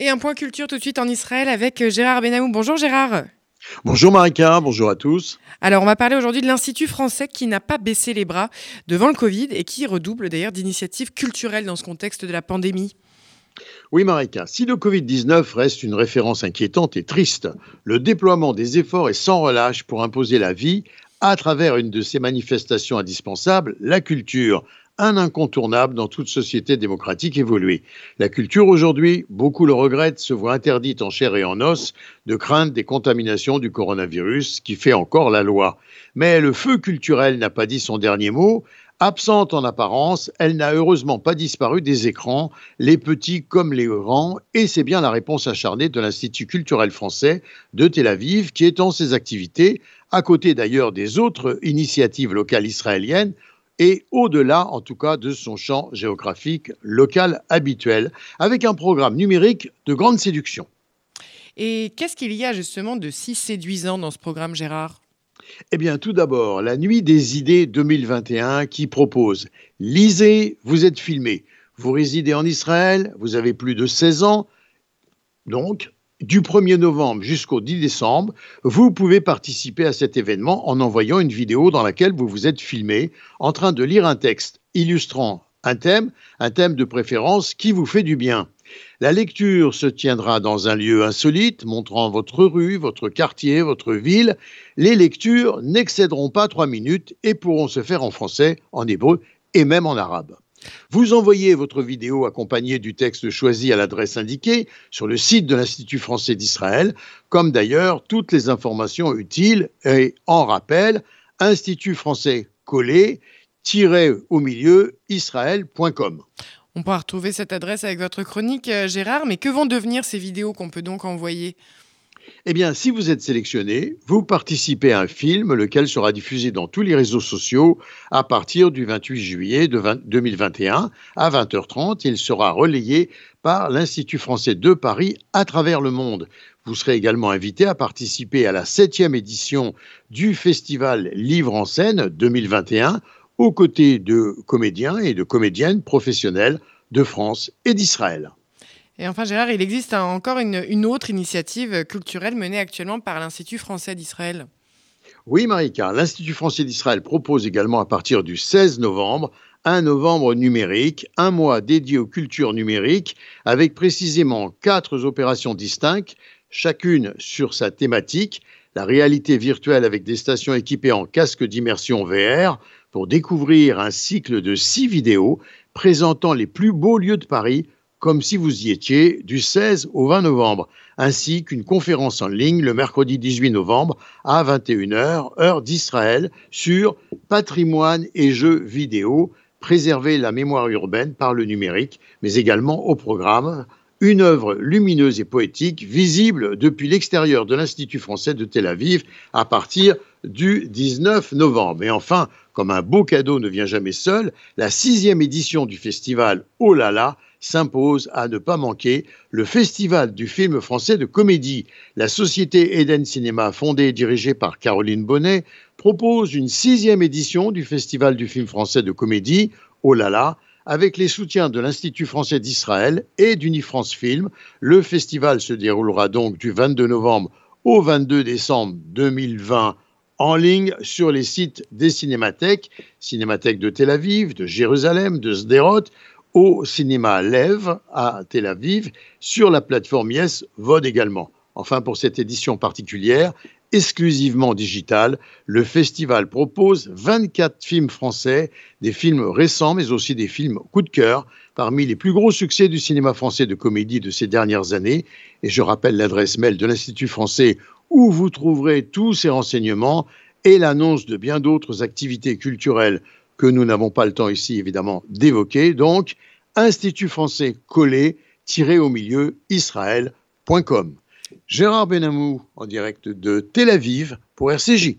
Et un point culture tout de suite en Israël avec euh, Gérard Benamou. Bonjour Gérard. Bonjour Marika, bonjour à tous. Alors on va parler aujourd'hui de l'Institut français qui n'a pas baissé les bras devant le Covid et qui redouble d'ailleurs d'initiatives culturelles dans ce contexte de la pandémie. Oui Marika, si le Covid-19 reste une référence inquiétante et triste, le déploiement des efforts est sans relâche pour imposer la vie à travers une de ces manifestations indispensables, la culture, un incontournable dans toute société démocratique évoluée. La culture aujourd'hui, beaucoup le regrettent, se voit interdite en chair et en os de crainte des contaminations du coronavirus qui fait encore la loi. Mais le feu culturel n'a pas dit son dernier mot. Absente en apparence, elle n'a heureusement pas disparu des écrans, les petits comme les grands, et c'est bien la réponse acharnée de l'Institut culturel français de Tel Aviv qui étend ses activités, à côté d'ailleurs des autres initiatives locales israéliennes, et au-delà, en tout cas, de son champ géographique local habituel, avec un programme numérique de grande séduction. Et qu'est-ce qu'il y a justement de si séduisant dans ce programme, Gérard? Eh bien, tout d'abord, la Nuit des idées 2021 qui propose Lisez, vous êtes filmé. Vous résidez en Israël, vous avez plus de 16 ans, donc du 1er novembre jusqu'au 10 décembre, vous pouvez participer à cet événement en envoyant une vidéo dans laquelle vous vous êtes filmé en train de lire un texte illustrant un thème, un thème de préférence qui vous fait du bien. La lecture se tiendra dans un lieu insolite, montrant votre rue, votre quartier, votre ville. Les lectures n'excéderont pas trois minutes et pourront se faire en français, en hébreu et même en arabe. Vous envoyez votre vidéo accompagnée du texte choisi à l'adresse indiquée sur le site de l'Institut français d'Israël, comme d'ailleurs toutes les informations utiles et en rappel, Institut français collé, au milieu, israël.com. On pourra retrouver cette adresse avec votre chronique, euh, Gérard, mais que vont devenir ces vidéos qu'on peut donc envoyer? Eh bien, si vous êtes sélectionné, vous participez à un film, lequel sera diffusé dans tous les réseaux sociaux à partir du 28 juillet de 2021 à 20h30. Il sera relayé par l'Institut français de Paris à travers le monde. Vous serez également invité à participer à la septième édition du festival Livre en scène 2021 aux côtés de comédiens et de comédiennes professionnels de France et d'Israël. Et enfin, Gérard, il existe encore une, autre initiative culturelle menée actuellement par l'Institut français d'Israël. Oui, Marika, l'Institut français d'Israël propose également à partir du 16 novembre un novembre numérique, un mois dédié aux cultures numériques, avec précisément quatre opérations distinctes, chacune sur sa thématique, la réalité virtuelle avec des stations équipées en casque d'immersion VR, pour découvrir un cycle de six vidéos présentant les plus beaux lieux de Paris comme si vous y étiez du 16 au 20 novembre, ainsi qu'une conférence en ligne le mercredi 18 novembre à 21h, heure d'Israël, sur patrimoine et jeux vidéo, préserver la mémoire urbaine par le numérique, mais également au programme une œuvre lumineuse et poétique visible depuis l'extérieur de l'Institut français de Tel Aviv à partir du 19 novembre. Et enfin, comme un beau cadeau ne vient jamais seul, la sixième édition du festival Oh là là s'impose à ne pas manquer le Festival du film français de comédie. La société Eden Cinéma, fondée et dirigée par Caroline Bonnet, propose une sixième édition du Festival du film français de comédie, Oh là là, avec les soutiens de l'Institut français d'Israël et d'Unifrance Film. Le festival se déroulera donc du 22 novembre au 22 décembre 2020 en ligne sur les sites des cinémathèques, Cinémathèque de Tel Aviv, de Jérusalem, de Sderot, au cinéma Lève à Tel Aviv, sur la plateforme Yes, VOD également. Enfin, pour cette édition particulière, exclusivement digitale, le festival propose 24 films français, des films récents, mais aussi des films coup de cœur, parmi les plus gros succès du cinéma français de comédie de ces dernières années. Et je rappelle l'adresse mail de l'Institut français où vous trouverez tous ces renseignements et l'annonce de bien d'autres activités culturelles que nous n'avons pas le temps ici, évidemment, d'évoquer. Donc, Institut français collé, tiré au milieu, israël.com. Gérard Benamou, en direct de Tel Aviv pour RCJ.